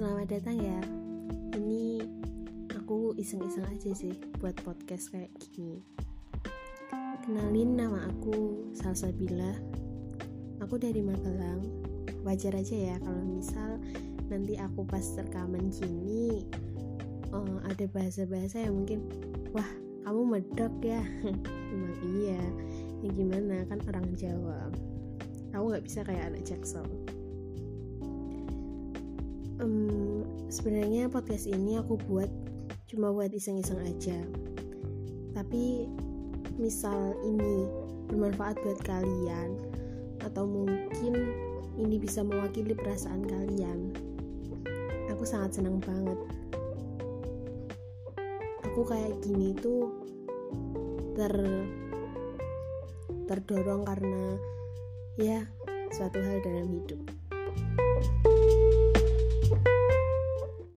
datang ya. Ini aku iseng-iseng aja sih buat podcast kayak gini. Kenalin nama aku Salsabila. Aku dari Magelang. Wajar aja ya kalau misal nanti aku pas rekaman gini uh, ada bahasa-bahasa yang mungkin wah kamu medok ya emang iya ya gimana kan orang Jawa aku nggak bisa kayak anak Jaksel um, sebenarnya podcast ini aku buat cuma buat iseng-iseng aja. Tapi misal ini bermanfaat buat kalian atau mungkin ini bisa mewakili perasaan kalian aku sangat senang banget. Aku kayak gini tuh ter terdorong karena ya suatu hal dalam hidup